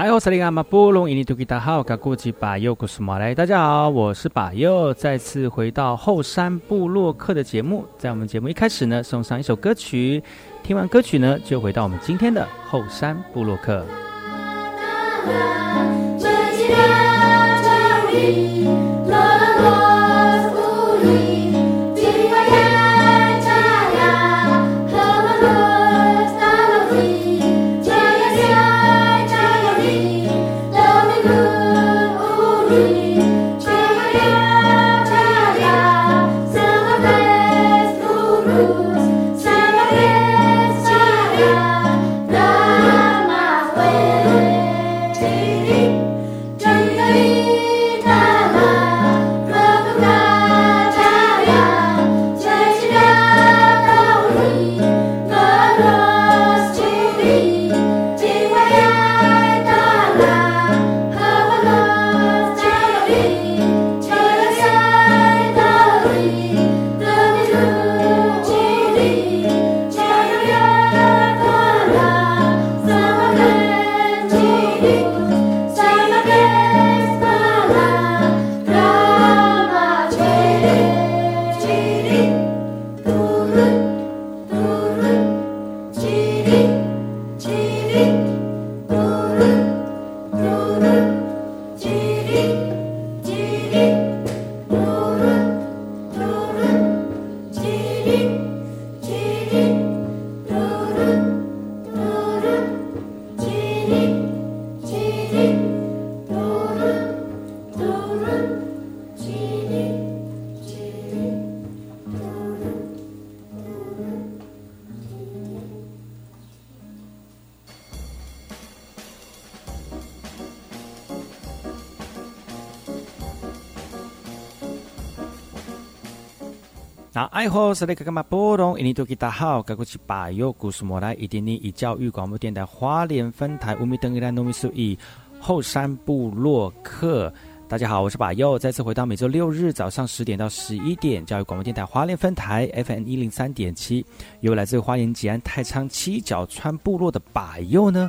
大家好，我是巴佑，再次回到后山部落客的节目。在我们节目一开始呢，送上一首歌曲，听完歌曲呢，就回到我们今天的后山部落客。那爱好是那个干嘛波动？印尼多吉大好，该过去把右故事莫来，一点点以教育广播电台花莲分台乌米登伊兰农民数以后山部落客。大家好，我是把右，再次回到每周六日早上十点到十一点，教育广播电台花莲分台 FM 一零三点七，由来自花莲吉安太仓七角川部落的把右呢。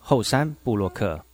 后山布洛克。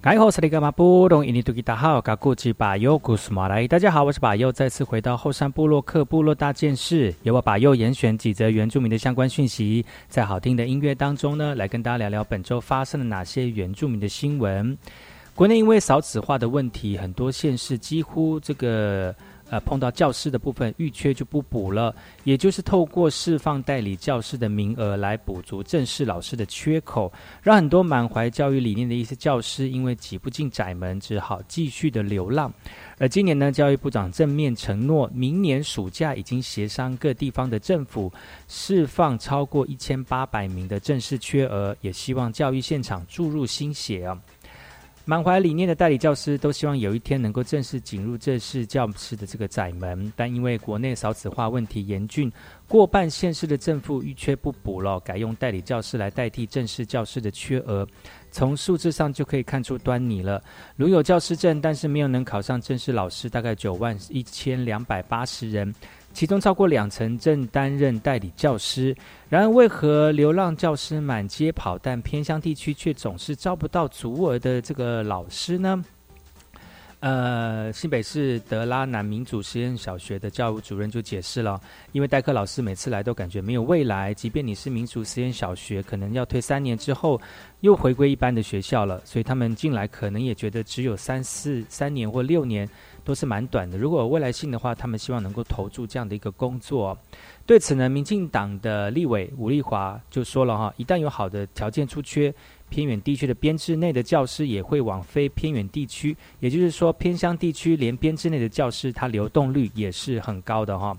大家好，我是马来。大家好，我是巴佑，再次回到后山部落客部落大件事，由我巴佑严选几则原住民的相关讯息，在好听的音乐当中呢，来跟大家聊聊本周发生了哪些原住民的新闻。国内因为少子化的问题，很多县市几乎这个。呃，碰到教师的部分预缺就不补了，也就是透过释放代理教师的名额来补足正式老师的缺口，让很多满怀教育理念的一些教师因为挤不进窄门，只好继续的流浪。而今年呢，教育部长正面承诺，明年暑假已经协商各地方的政府释放超过一千八百名的正式缺额，也希望教育现场注入新血啊。满怀理念的代理教师都希望有一天能够正式进入正式教师的这个窄门，但因为国内少子化问题严峻，过半县市的政府预缺不补了，改用代理教师来代替正式教师的缺额。从数字上就可以看出端倪了。如有教师证，但是没有能考上正式老师，大概九万一千两百八十人。其中超过两成正担任代理教师，然而为何流浪教师满街跑，但偏乡地区却总是招不到足额的这个老师呢？呃，新北市德拉南民主实验小学的教务主任就解释了，因为代课老师每次来都感觉没有未来，即便你是民主实验小学，可能要退三年之后又回归一般的学校了，所以他们进来可能也觉得只有三四三年或六年。都是蛮短的。如果有未来性的话，他们希望能够投注这样的一个工作。对此呢，民进党的立委吴立华就说了哈，一旦有好的条件出缺，偏远地区的编制内的教师也会往非偏远地区，也就是说偏乡地区连编制内的教师，他流动率也是很高的哈。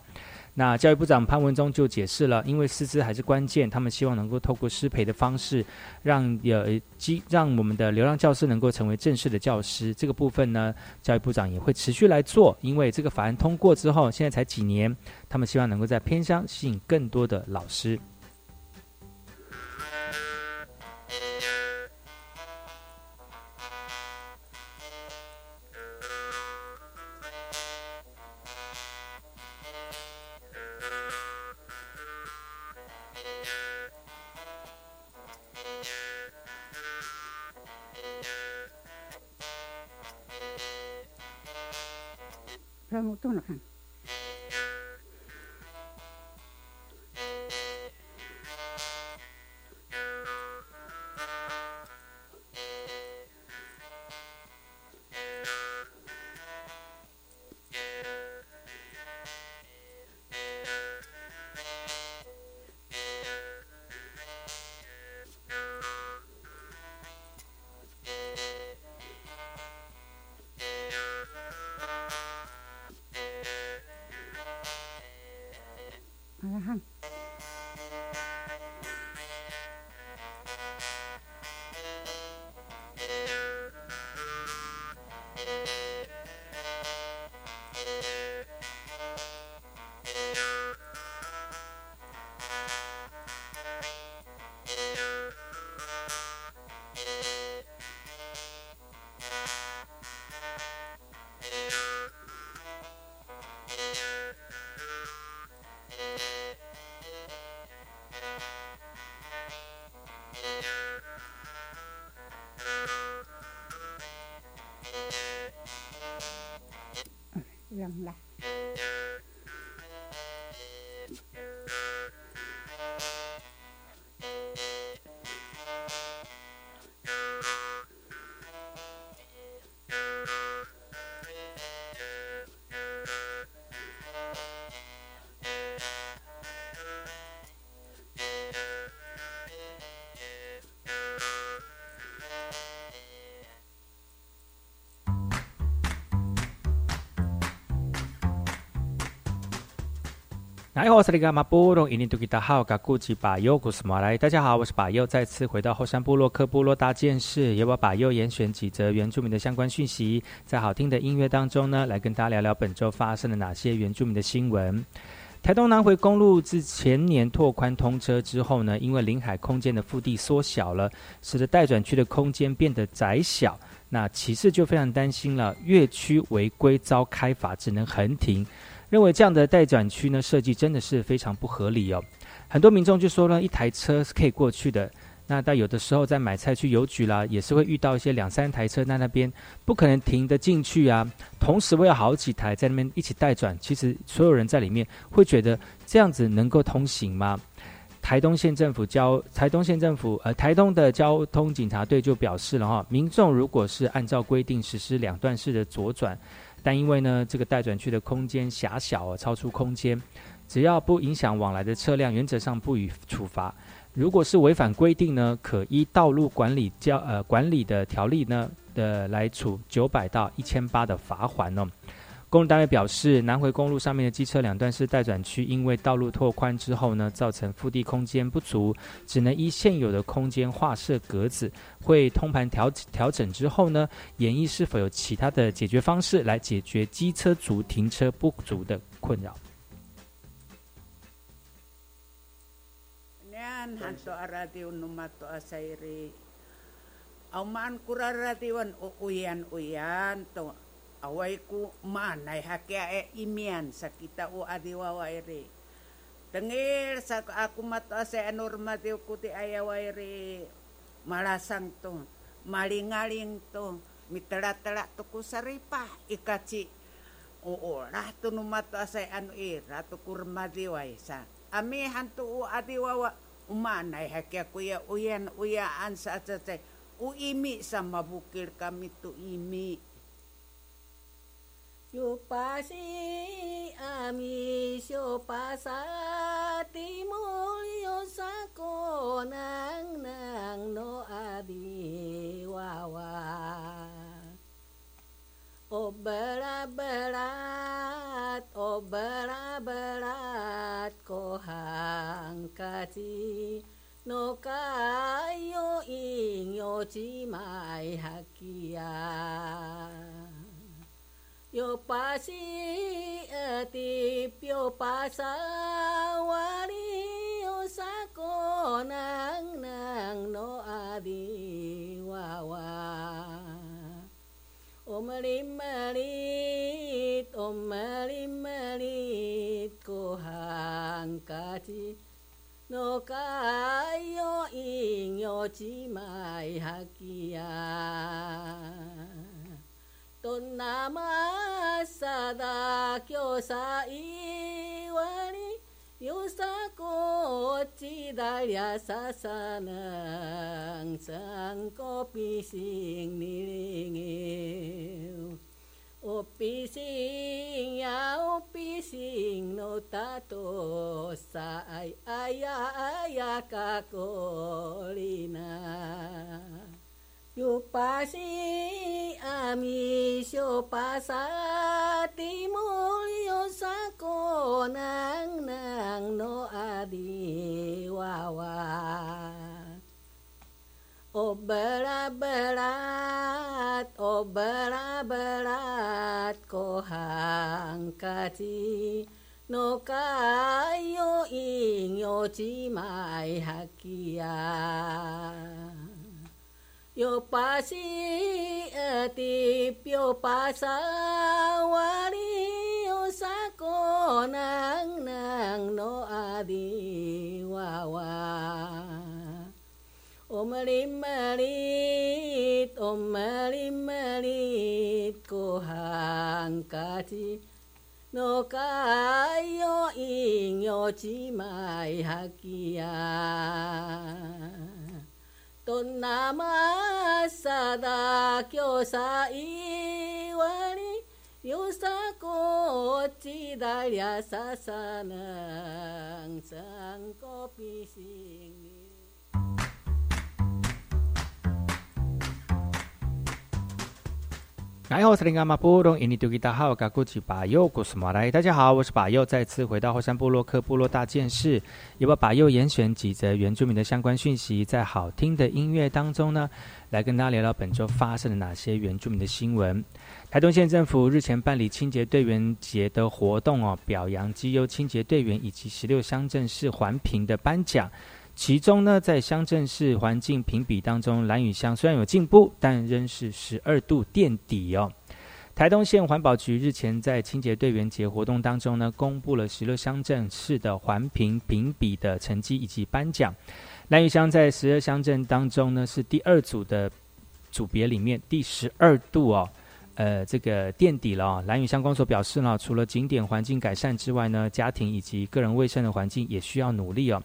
那教育部长潘文忠就解释了，因为师资还是关键，他们希望能够透过师培的方式，让有机让我们的流浪教师能够成为正式的教师。这个部分呢，教育部长也会持续来做，因为这个法案通过之后，现在才几年，他们希望能够在偏乡吸引更多的老师。动了看。las 大家好，我是马来。大家好，我是巴尤，再次回到后山部落克部落大件事，也把巴佑严选几则原住民的相关讯息，在好听的音乐当中呢，来跟大家聊聊本周发生了哪些原住民的新闻。台东南回公路自前年拓宽通车之后呢，因为临海空间的腹地缩小了，使得待转区的空间变得窄小，那骑士就非常担心了，越区违规遭开罚，只能横停。认为这样的待转区呢设计真的是非常不合理哦。很多民众就说呢，一台车是可以过去的，那但有的时候在买菜去邮局啦，也是会遇到一些两三台车在那边，不可能停得进去啊。同时，会有好几台在那边一起待转，其实所有人在里面会觉得这样子能够通行吗？台东县政府交台东县政府呃台东的交通警察队就表示了哈，民众如果是按照规定实施两段式的左转，但因为呢这个待转区的空间狭小，超出空间，只要不影响往来的车辆，原则上不予处罚。如果是违反规定呢，可依道路管理交呃管理的条例呢的来处九百到一千八的罚款哦。公路单位表示，南回公路上面的机车两段是待转区，因为道路拓宽之后呢，造成腹地空间不足，只能依现有的空间划设格子。会通盘调调整之后呢，演绎是否有其他的解决方式来解决机车族停车不足的困扰。awai ku manai hakia e imian sakita o adiwawa ere dengir sak aku mata se normati kuti ayawa ere malasang to malingaling to mitelatela tuku saripah ikaci. Oo lah tu numata se anu ira tuku remadi wae sa. Ami hantu o adiwawa umanai hakia ku ya uyan uyaan sa sa imi sama bukir kami tu imi. Yupasi amis yopasati mulio sakonang nang no abi wawa. Obera berat obra berat ko kaci. No kayo ingyo cimai hakia. Yopasi ati piopasawari osako nang nang no adi wawa. Om limalit om limalit ko hangkachi no kayo ingyo chimai hakia. どんなまさだきょさいわりよさこちだりゃささなんさんこぴしんにりぎゅ Upising ya upising no tato sa ay ay ay kakolina. Yupasi ami? Yopasati mulio sakonang nang no adi wawa Obera berat obera berat kohang kati no kayo ingyo cimai hakia. Yo pasi ati pio pasawari usako nang nang no adi wawa. Om limalit om limalit ko hangkati no kayo ingyo chimai hakiyan どんなまっさだきょさいわりよさこちだやささなんさんこぴしん然后是林阿玛布隆印尼多吉达好，嘎古吉巴佑古斯马来，大家好，我是巴佑，再次回到后山部落克部落大件事，也把巴佑严选几则原住民的相关讯息，在好听的音乐当中呢，来跟大家聊聊本周发生了哪些原住民的新闻。台东县政府日前办理清洁队员节的活动哦，表扬绩优清洁队员以及十六乡镇市环评的颁奖。其中呢，在乡镇市环境评比当中，兰屿乡虽然有进步，但仍是十二度垫底哦。台东县环保局日前在清洁队员节活动当中呢，公布了十六乡镇市的环评评比的成绩以及颁奖。兰屿乡在十二乡镇当中呢，是第二组的组别里面第十二度哦。呃，这个垫底了哦！蓝屿乡公所表示呢，除了景点环境改善之外呢，家庭以及个人卫生的环境也需要努力哦。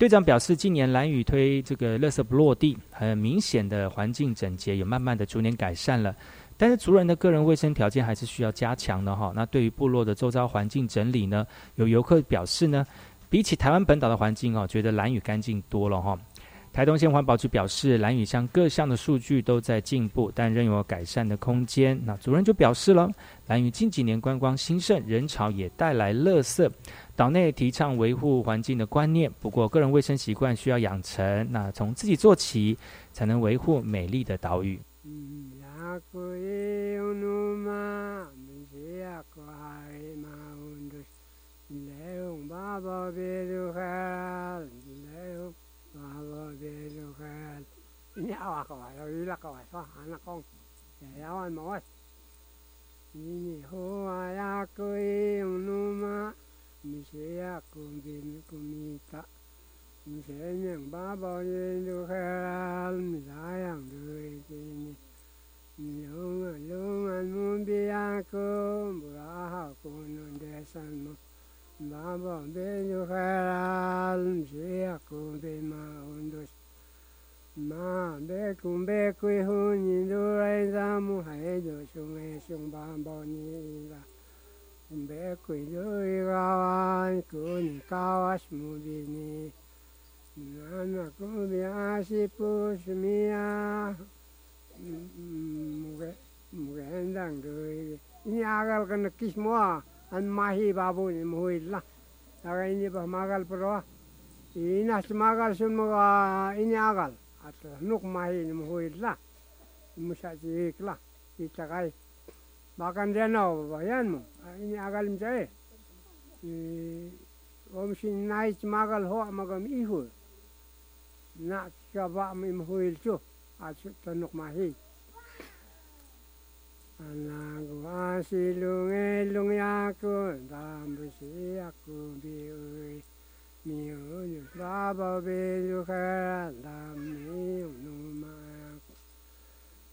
队长表示，近年蓝屿推这个垃圾不落地，很明显的环境整洁有慢慢的逐年改善了，但是族人的个人卫生条件还是需要加强的哈。那对于部落的周遭环境整理呢，有游客表示呢，比起台湾本岛的环境哦，觉得蓝屿干净多了哈。台东县环保局表示，蓝屿乡各项的数据都在进步，但仍有改善的空间。那主任就表示了，蓝屿近几年观光兴盛，人潮也带来乐色，岛内提倡维护环境的观念，不过个人卫生习惯需要养成，那从自己做起，才能维护美丽的岛屿。misea kumbin kumita misenyang babo yendo keral misayang duri kini lunga lunga mumbiako buraha kunun desan mo babo bendo keral misea kumbin ma undus ma be kumbe kui hunin durai zamu hai do sungai sung babo ni ra بيكو يدوي غوان كوني كاواش مبيني نانا كوبي عاشي بوش ميا مغندان دوي إني أغل كنكيش موا أن ماهي بابوني مهوي الله أغيني به مغل بروا إناس مغل سن مغا إني أغل أتلح نوك ماهي مهوي الله مشاعتي هيك لا يتغاي 막안되나 야노 아니 아갈임 자에 옴신 나이치 마갈 호 마감 이후 나 가밤 임 후일죠 아주 전nok 마히 안나고 아실룽에 룽야쿠 담부시야쿠 비의 미오유 라바베유카 담미우누마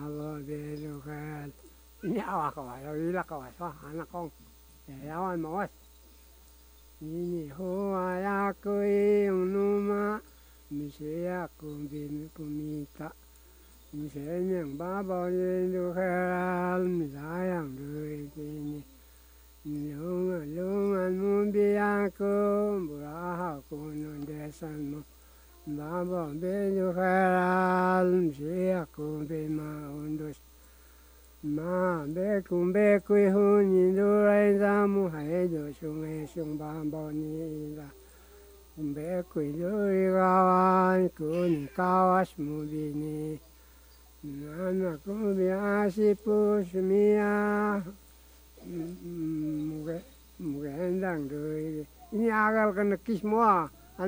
avodelukat ni awakawa lo ilakawa so anakong yawan mawas nini hoa yakui unuma misea kumbi kumita misea nyang babo yelukat misayang duitini Nihunga lungan mumbi aku buraha kunun desanmu Bamba beño jaral shia kumbe ma undos. Ma be kumbe kui huni durai zamu haedo shung e shung bamba ni ila. Kumbe kui duri gawan kuni kawash mubini. Nana kumbe asipu shumia. Mugandang duri. Ini agal kena kismoa. 你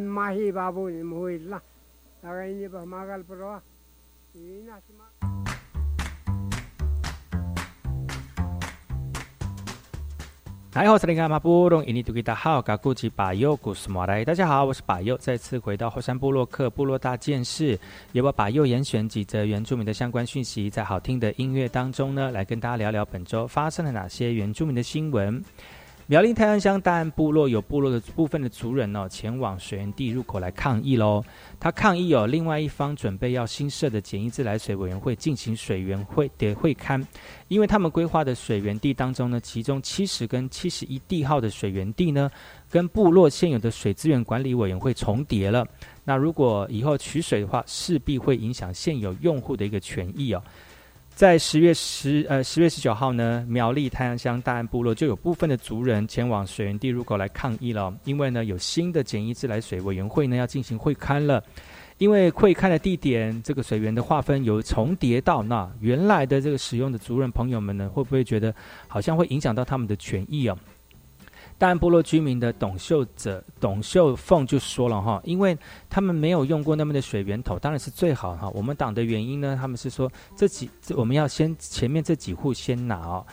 好，森林卡马布隆印尼图吉达好，嘎古吉巴尤古斯莫来。大家好，我是巴尤，再次回到后山部落克部落大件事，也把巴尤严选几则原住民的相关讯息，在好听的音乐当中呢，来跟大家聊聊本周发生了哪些原住民的新闻。苗栗太安乡大安部落有部落的部分的族人哦，前往水源地入口来抗议喽。他抗议哦，另外一方准备要新设的简易自来水委员会进行水源会的会勘，因为他们规划的水源地当中呢，其中七十跟七十一地号的水源地呢，跟部落现有的水资源管理委员会重叠了。那如果以后取水的话，势必会影响现有用户的一个权益哦。在十月十呃十月十九号呢，苗栗太阳乡大安部落就有部分的族人前往水源地入口来抗议了，因为呢有新的简易自来水委员会呢要进行会勘了，因为会看的地点，这个水源的划分有重叠到那原来的这个使用的族人朋友们呢，会不会觉得好像会影响到他们的权益哦？大安部落居民的董秀者董秀凤就说了哈，因为他们没有用过那边的水源头，当然是最好哈。我们党的原因呢，他们是说这几我们要先前面这几户先拿哦。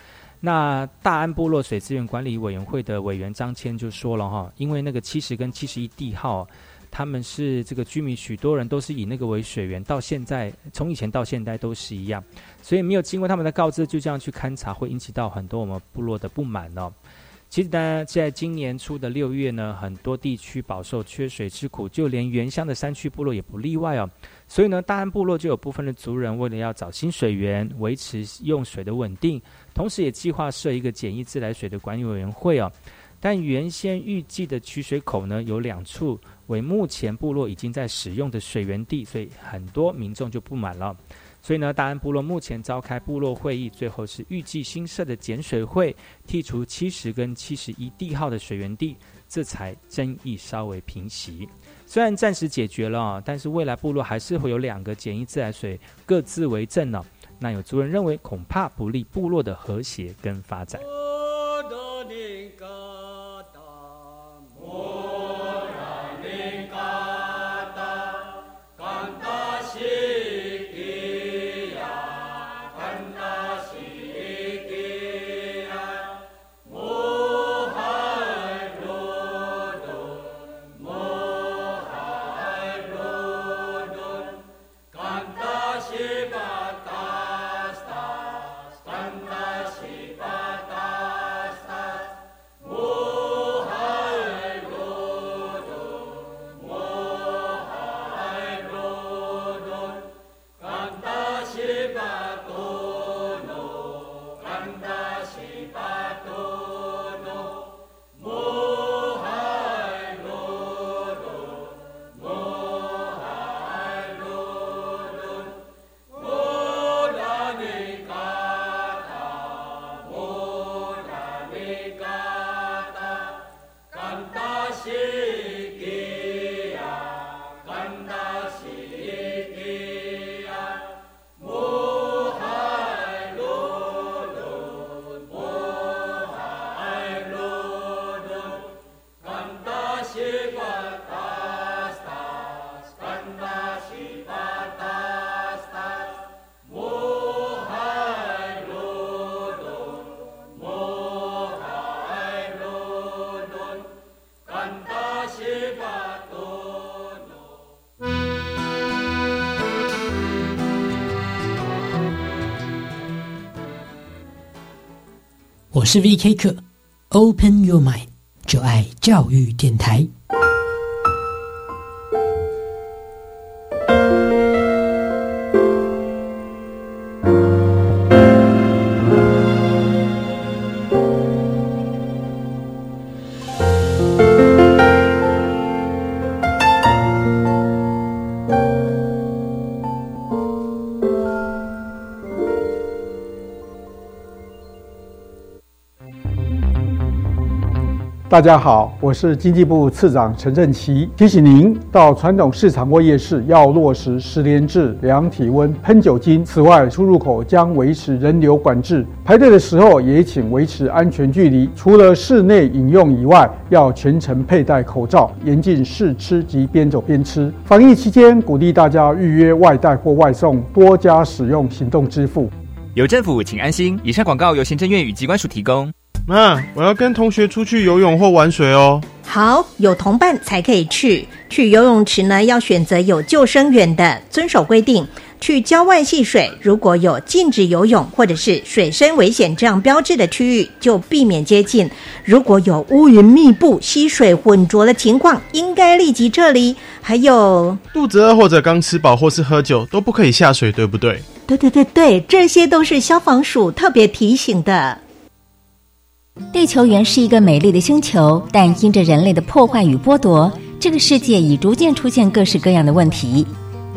那大安部落水资源管理委员会的委员张谦就说了哈，因为那个七十跟七十一地号。他们是这个居民，许多人都是以那个为水源，到现在从以前到现在都是一样，所以没有经过他们的告知就这样去勘察，会引起到很多我们部落的不满哦。其实呢，在今年初的六月呢，很多地区饱受缺水之苦，就连原乡的山区部落也不例外哦。所以呢，大安部落就有部分的族人为了要找新水源，维持用水的稳定，同时也计划设一个简易自来水的管理委员会哦。但原先预计的取水口呢，有两处。为目前部落已经在使用的水源地，所以很多民众就不满了。所以呢，达安部落目前召开部落会议，最后是预计新设的减水会剔除七十跟七十一地号的水源地，这才争议稍微平息。虽然暂时解决了，但是未来部落还是会有两个简易自来水各自为政呢。那有族人认为，恐怕不利部落的和谐跟发展。我是 V.K. 客，Open Your Mind，就爱教育电台。大家好，我是经济部次长陈振奇。提醒您，到传统市场或夜市要落实十连制、量体温、喷酒精。此外，出入口将维持人流管制，排队的时候也请维持安全距离。除了室内饮用以外，要全程佩戴口罩，严禁试吃及边走边吃。防疫期间，鼓励大家预约外带或外送，多加使用行动支付。有政府，请安心。以上广告由行政院与机关署提供。妈，我要跟同学出去游泳或玩水哦。好，有同伴才可以去。去游泳池呢，要选择有救生员的，遵守规定。去郊外戏水，如果有禁止游泳或者是水深危险这样标志的区域，就避免接近。如果有乌云密布、溪水浑浊的情况，应该立即撤离。还有，肚子饿或者刚吃饱或是喝酒都不可以下水，对不对？对对对对，这些都是消防署特别提醒的。地球原是一个美丽的星球，但因着人类的破坏与剥夺，这个世界已逐渐出现各式各样的问题。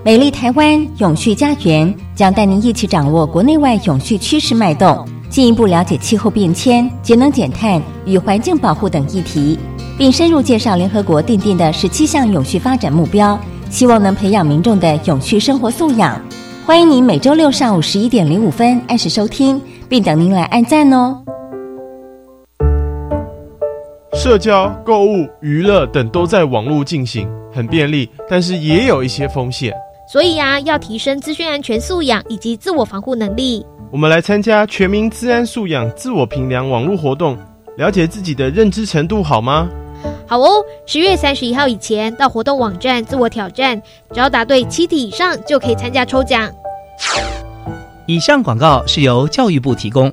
美丽台湾永续家园将带您一起掌握国内外永续趋势脉动，进一步了解气候变迁、节能减碳与环境保护等议题，并深入介绍联合国订定的十七项永续发展目标。希望能培养民众的永续生活素养。欢迎您每周六上午十一点零五分按时收听，并等您来按赞哦。社交、购物、娱乐等都在网络进行，很便利，但是也有一些风险。所以呀，要提升资讯安全素养以及自我防护能力。我们来参加全民资安素养自我评量网络活动，了解自己的认知程度好吗？好哦，十月三十一号以前到活动网站自我挑战，只要答对七题以上就可以参加抽奖。以上广告是由教育部提供。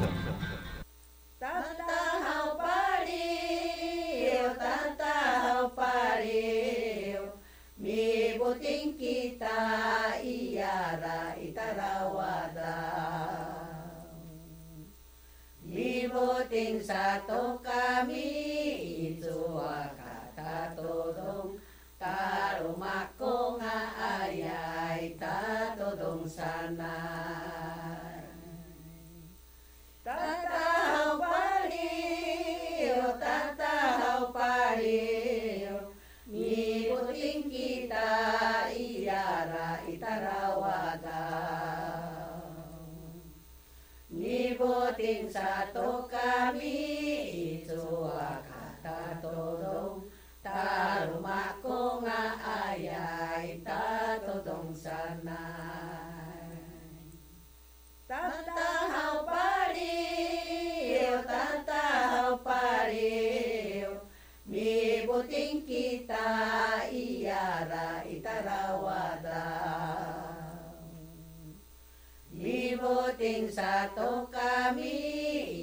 ติงสาโตกามิ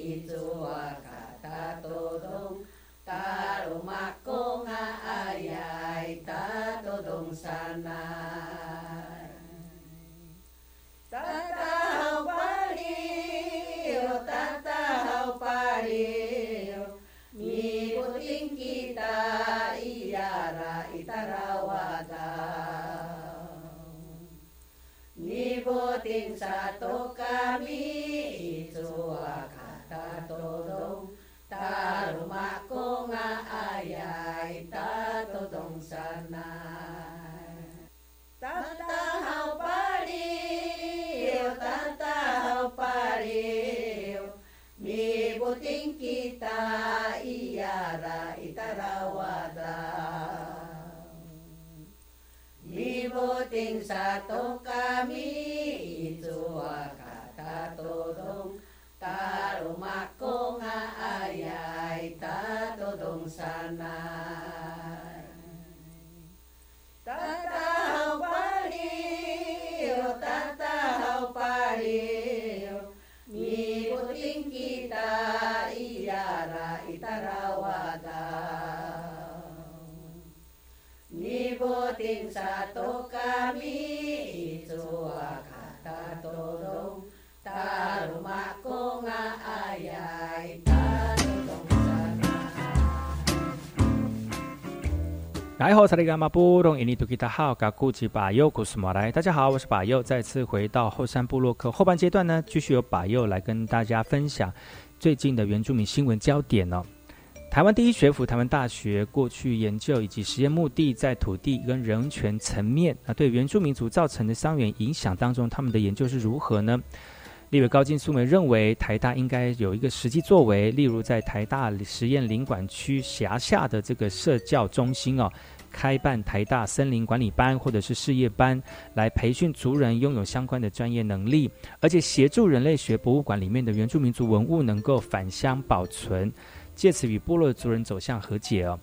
อิจุวากาตาโตดงตาโรมาโกงาอายายตาโตดงสานายตา tinsa to kami itu akata todong ta rumahku nga ayai ta todong sana tata hau pari tata hau pari mi buting kita iara itarawada mi buting sa to ko nga ayay tatodong sanay. Tatahaw pariyo, tatahaw pariyo, mibuting kita iyara me botin sa to kami ituwa. 来后，萨利伽马布隆伊尼图吉达好，嘎古吉巴佑古斯马来，大家好，我是巴佑，再次回到后山部落克后半阶段呢，继续由巴佑来跟大家分享最近的原住民新闻焦点哦。台湾第一学府台湾大学过去研究以及实验目的，在土地跟人权层面啊，对原住民族造成的伤员影响当中，他们的研究是如何呢？立委高金素梅认为，台大应该有一个实际作为，例如在台大实验林管区辖下的这个社教中心哦，开办台大森林管理班或者是事业班，来培训族人拥有相关的专业能力，而且协助人类学博物馆里面的原住民族文物能够返乡保存，借此与部落族人走向和解哦。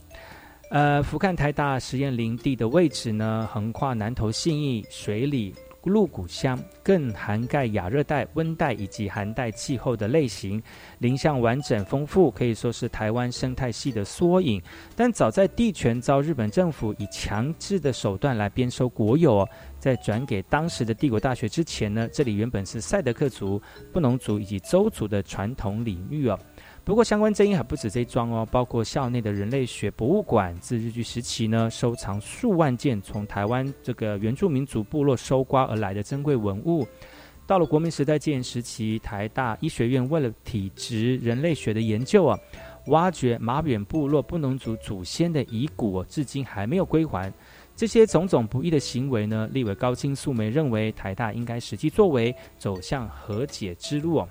呃，俯瞰台大实验林地的位置呢，横跨南投信义、水里。鹿谷乡，更涵盖亚热带、温带以及寒带气候的类型，林相完整丰富，可以说是台湾生态系的缩影。但早在地权遭日本政府以强制的手段来编收国有，哦，在转给当时的帝国大学之前呢，这里原本是赛德克族、布农族以及邹族的传统领域哦。不过，相关争议还不止这一桩哦，包括校内的人类学博物馆，自日据时期呢，收藏数万件从台湾这个原住民族部落收刮而来的珍贵文物。到了国民时代建时期，台大医学院为了体质人类学的研究啊，挖掘马远部落布农族祖先的遗骨，至今还没有归还。这些种种不义的行为呢，立委高清素梅认为，台大应该实际作为，走向和解之路哦。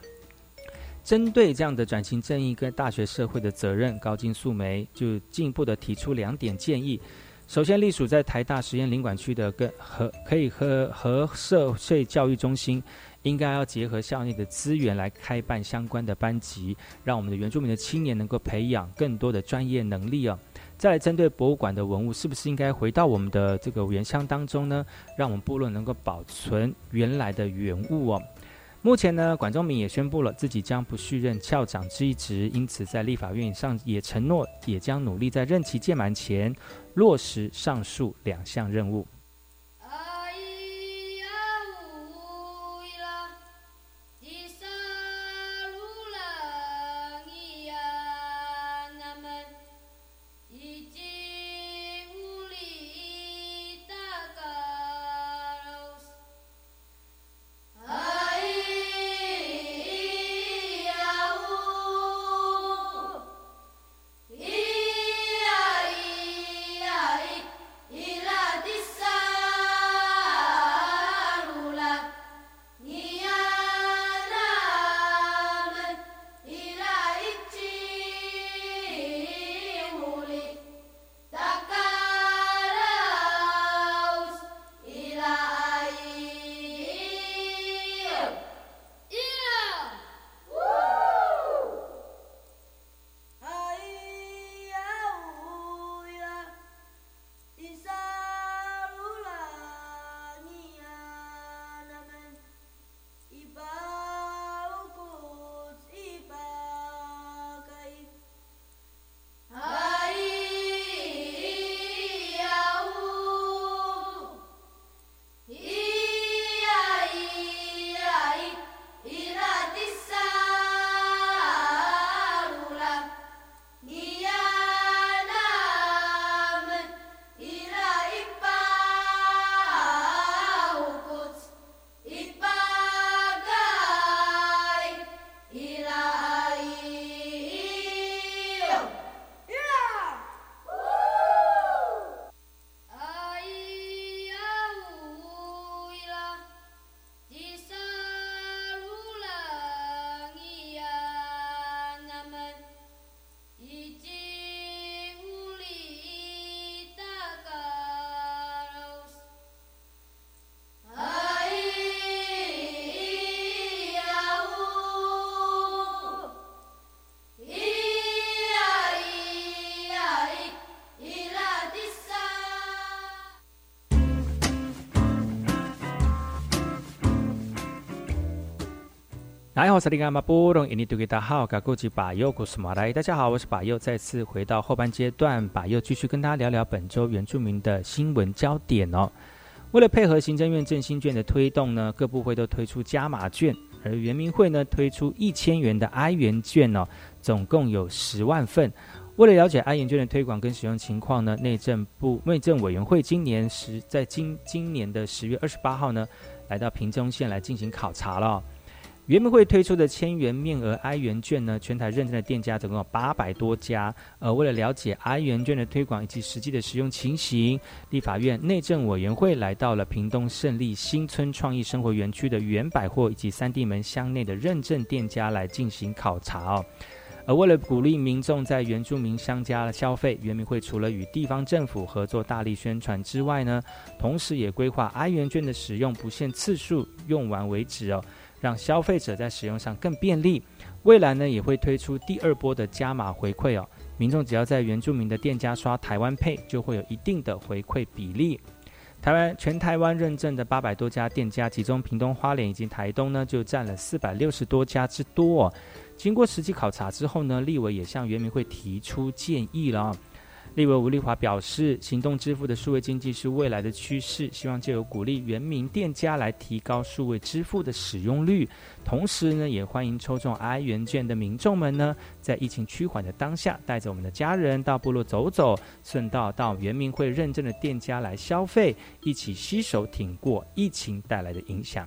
针对这样的转型正义跟大学社会的责任，高金素梅就进一步的提出两点建议。首先，隶属在台大实验领管区的跟和可以和和社会教育中心，应该要结合校内的资源来开办相关的班级，让我们的原住民的青年能够培养更多的专业能力哦。再来，针对博物馆的文物，是不是应该回到我们的这个原乡当中呢？让我们部落能够保存原来的原物哦。目前呢，管仲明也宣布了自己将不续任校长之一职，因此在立法院上也承诺，也将努力在任期届满前落实上述两项任务。大家好，我是马来。大家好，我是巴佑，再次回到后半阶段，巴佑继续跟大家聊聊本周原住民的新闻焦点哦。为了配合行政院振兴券的推动呢，各部会都推出加码券，而原民会呢推出一千元的哀元券哦，总共有十万份。为了了解哀元券的推广跟使用情况呢，内政部内政委员会今年十在今今年的十月二十八号呢，来到屏东县来进行考察了。原民会推出的千元面额哀元券呢，全台认证的店家总共有八百多家。呃，为了了解哀元券的推广以及实际的使用情形，立法院内政委员会来到了屏东胜利新村创意生活园区的原百货以及三地门乡内的认证店家来进行考察哦。而为了鼓励民众在原住民商家消费，原民会除了与地方政府合作大力宣传之外呢，同时也规划哀元券的使用不限次数，用完为止哦。让消费者在使用上更便利。未来呢，也会推出第二波的加码回馈哦。民众只要在原住民的店家刷台湾配，就会有一定的回馈比例。台湾全台湾认证的八百多家店家，其中屏东花莲以及台东呢，就占了四百六十多家之多。经过实际考察之后呢，立委也向原民会提出建议了。立委吴立华表示，行动支付的数位经济是未来的趋势，希望借由鼓励原民店家来提高数位支付的使用率，同时呢，也欢迎抽中 I 元券的民众们呢，在疫情趋缓的当下，带着我们的家人到部落走走，顺道到原民会认证的店家来消费，一起携手挺过疫情带来的影响。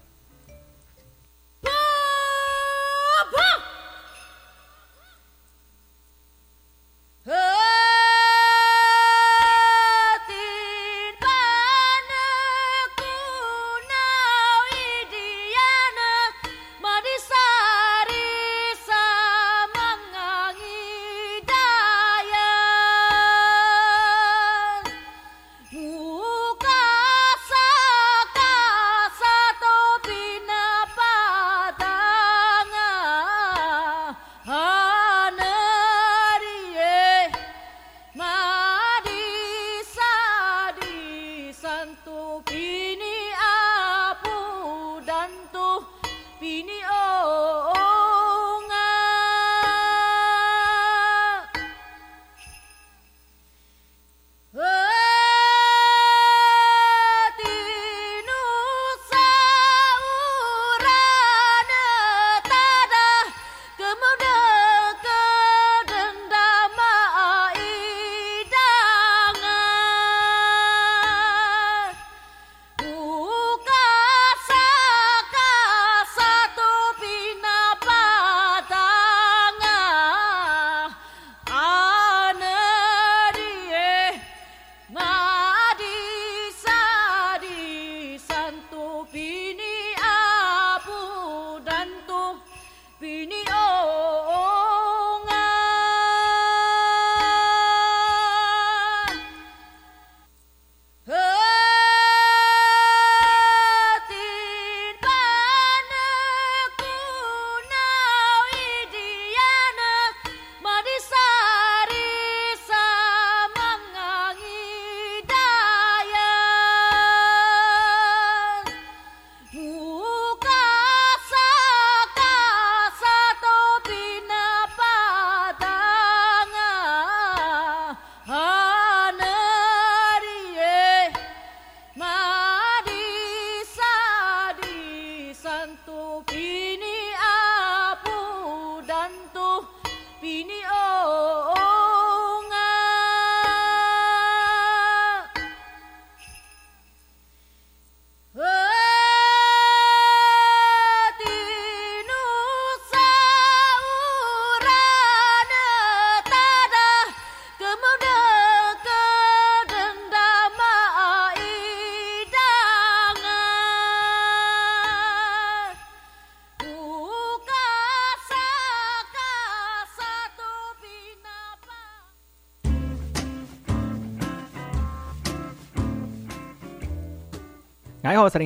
大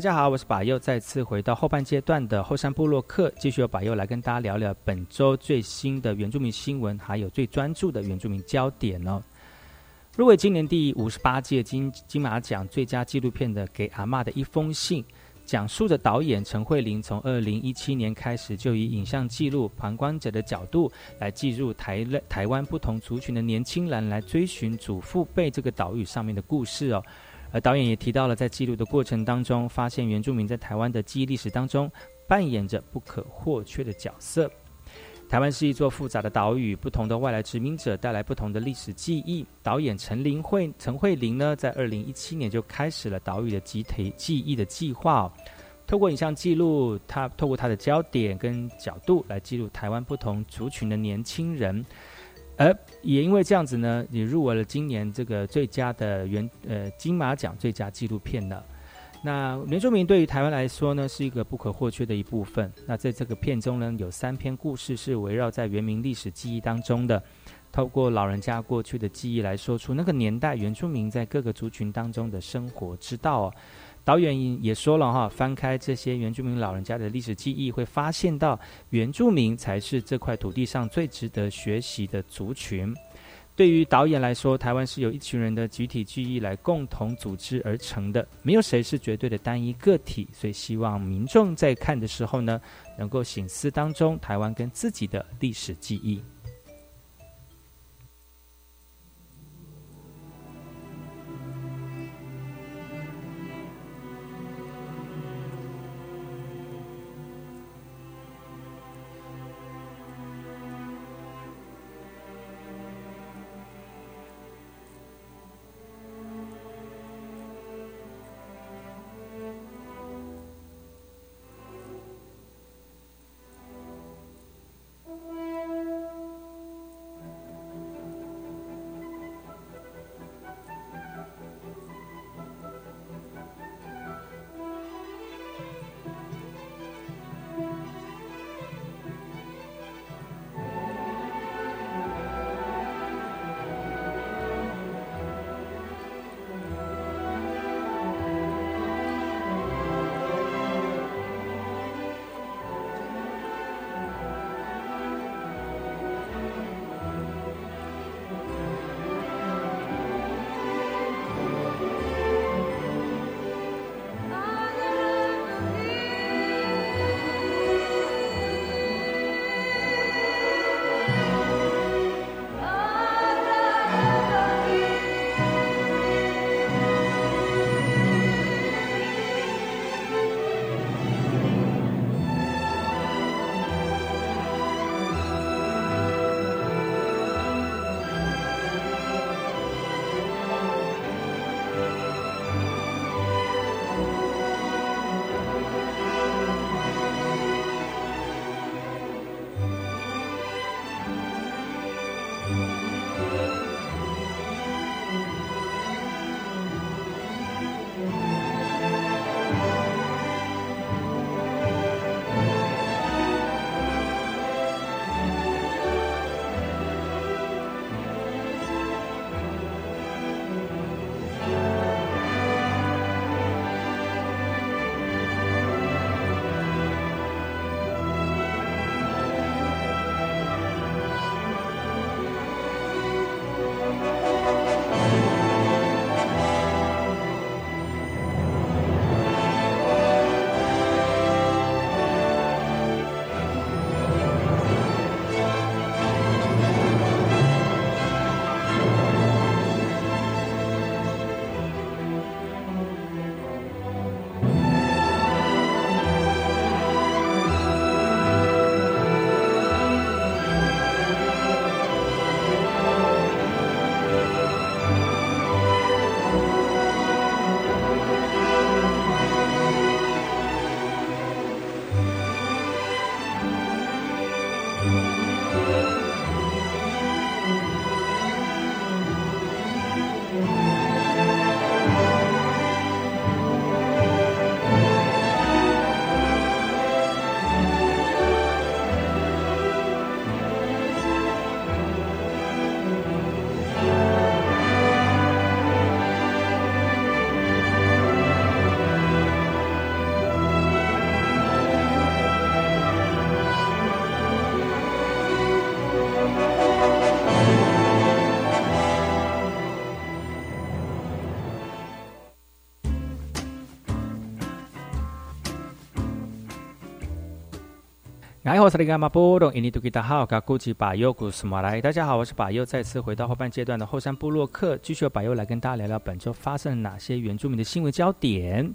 家好，我是巴佑，再次回到后半阶段的后山部落客，继续由巴佑来跟大家聊聊本周最新的原住民新闻，还有最专注的原住民焦点哦。入围今年第五十八届金金马奖最佳纪录片的《给阿妈的一封信》。讲述着导演陈慧琳从二零一七年开始，就以影像记录旁观者的角度来记录台台湾不同族群的年轻人，来追寻祖父辈这个岛屿上面的故事哦。而导演也提到了，在记录的过程当中，发现原住民在台湾的记忆历史当中扮演着不可或缺的角色。台湾是一座复杂的岛屿，不同的外来殖民者带来不同的历史记忆。导演陈林慧陈慧玲呢，在二零一七年就开始了岛屿的集体记忆的计划，透过影像记录，他透过他的焦点跟角度来记录台湾不同族群的年轻人，而也因为这样子呢，也入围了今年这个最佳的原呃金马奖最佳纪录片呢。那原住民对于台湾来说呢，是一个不可或缺的一部分。那在这个片中呢，有三篇故事是围绕在原民历史记忆当中的，透过老人家过去的记忆来说出那个年代原住民在各个族群当中的生活之道。导演也说了哈，翻开这些原住民老人家的历史记忆，会发现到原住民才是这块土地上最值得学习的族群。对于导演来说，台湾是由一群人的集体记忆来共同组织而成的，没有谁是绝对的单一个体。所以希望民众在看的时候呢，能够醒思当中台湾跟自己的历史记忆。哎，我是那个马波东，印尼土著好，噶古吉巴尤古斯马来。大家好，我是巴尤，再次回到后半阶段的后山部落客，继续由巴尤来跟大家聊聊本周发生了哪些原住民的新闻焦点。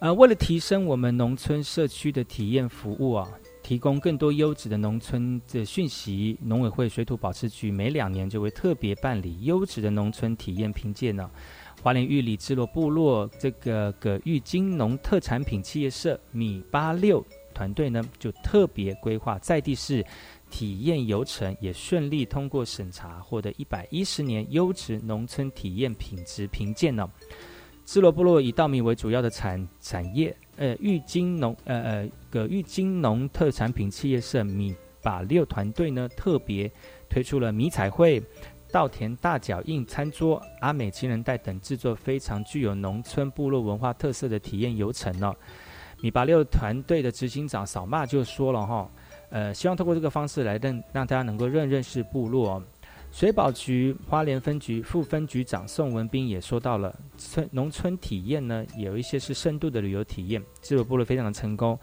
呃，为了提升我们农村社区的体验服务啊，提供更多优质的农村的讯息，农委会水土保持局每两年就会特别办理优质的农村体验评鉴呢。华莲玉里智罗部落这个葛玉金农特产品企业社米八六。团队呢就特别规划在地式体验游程，也顺利通过审查，获得一百一十年优质农村体验品质评鉴呢。芝罗部落以稻米为主要的产产业，呃，玉金农呃呃个玉金农特产品企业社米把六团队呢特别推出了米彩绘、稻田大脚印餐桌、阿美情人带等制作非常具有农村部落文化特色的体验游程呢。米八六团队的执行长扫骂就说了哈，呃，希望通过这个方式来让让大家能够认认识部落。水保局花莲分局副分局长宋文斌也说到了，村农村体验呢，有一些是深度的旅游体验，这个部落非常的成功，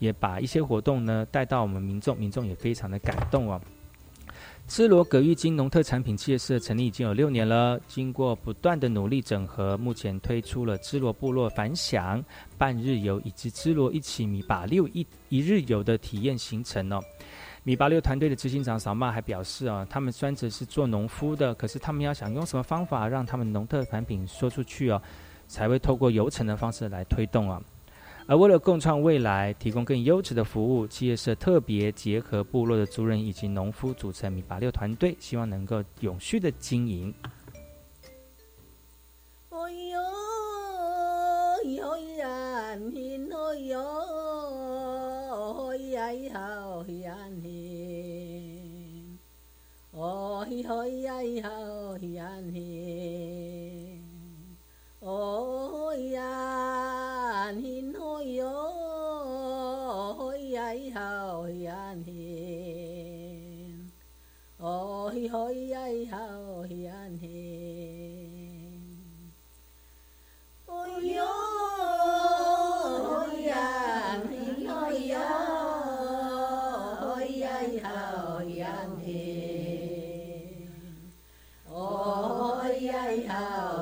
也把一些活动呢带到我们民众，民众也非常的感动哦。芝罗葛玉金农特产品企业社成立已经有六年了，经过不断的努力整合，目前推出了芝罗部落反响半日游以及芝罗一起米把六一一日游的体验行程哦。米八六团队的执行长扫骂还表示啊，他们虽然只是做农夫的，可是他们要想用什么方法让他们农特产品说出去哦，才会透过游程的方式来推动啊。而为了共创未来，提供更优质的服务，企业社特别结合部落的族人以及农夫组成米八六团队，希望能够永续的经营。哦咿呀咿呀咿吼咿呀嘿，哦哟，咿呀咿吼哟。你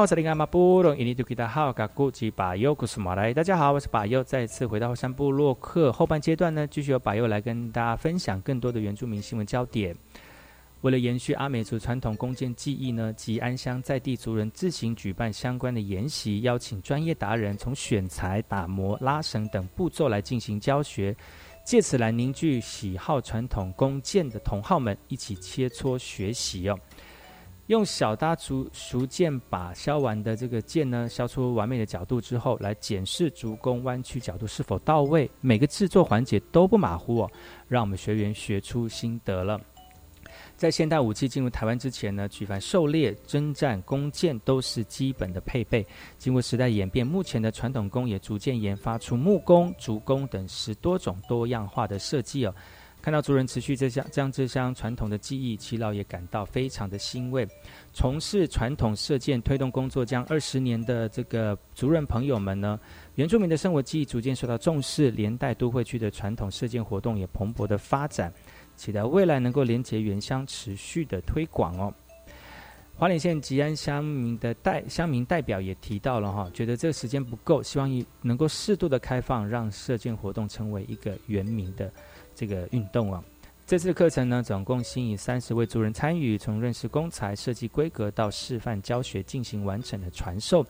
好，我是林阿马布隆，印尼土著的好，噶古吉巴尤古斯马来。大家好，我是巴尤，再次回到后山部落客后半阶段呢，继续由巴尤来跟大家分享更多的原住民新闻焦点。为了延续阿美族传统弓箭技艺呢，吉安乡在地族人自行举办相关的研习，邀请专业达人从选材、打磨、拉绳等步骤来进行教学。借此来凝聚喜好传统弓箭的同好们一起切磋学习哦。用小搭竹熟箭把削完的这个箭呢，削出完美的角度之后，来检视竹弓弯曲角度是否到位，每个制作环节都不马虎哦，让我们学员学出心得了。在现代武器进入台湾之前呢，举凡狩猎、征战、弓箭都是基本的配备。经过时代演变，目前的传统弓也逐渐研发出木弓、竹弓等十多种多样化的设计哦。看到族人持续这项将这项传统的技艺，齐老也感到非常的欣慰。从事传统射箭推动工作将二十年的这个族人朋友们呢，原住民的生活技艺逐渐受到重视，连带都会区的传统射箭活动也蓬勃的发展。期待未来能够连接原乡，持续的推广哦。花莲县吉安乡民的代乡民代表也提到了哈，觉得这个时间不够，希望能够适度的开放，让射箭活动成为一个原民的。这个运动啊，这次课程呢，总共吸引三十位族人参与，从认识工材、设计规格到示范教学，进行完整的传授。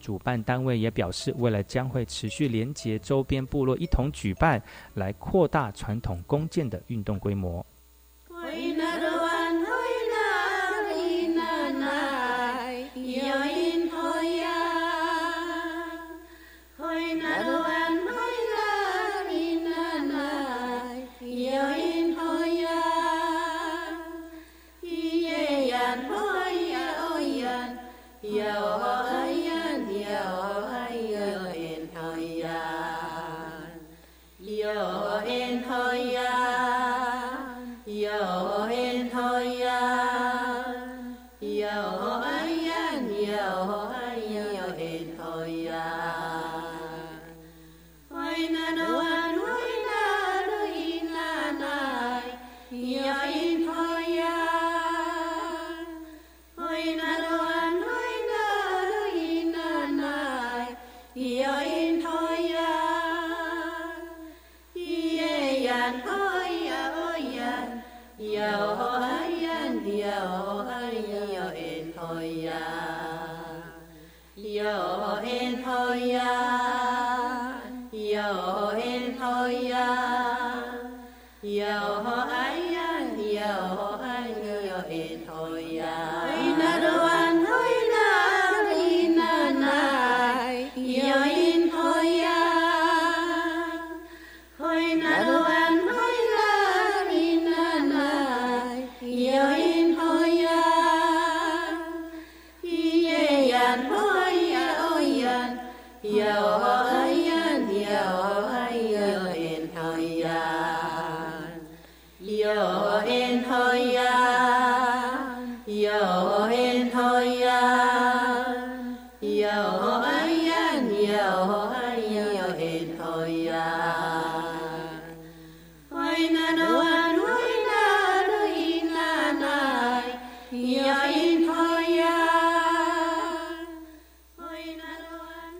主办单位也表示，未来将会持续连接周边部落，一同举办，来扩大传统弓箭的运动规模。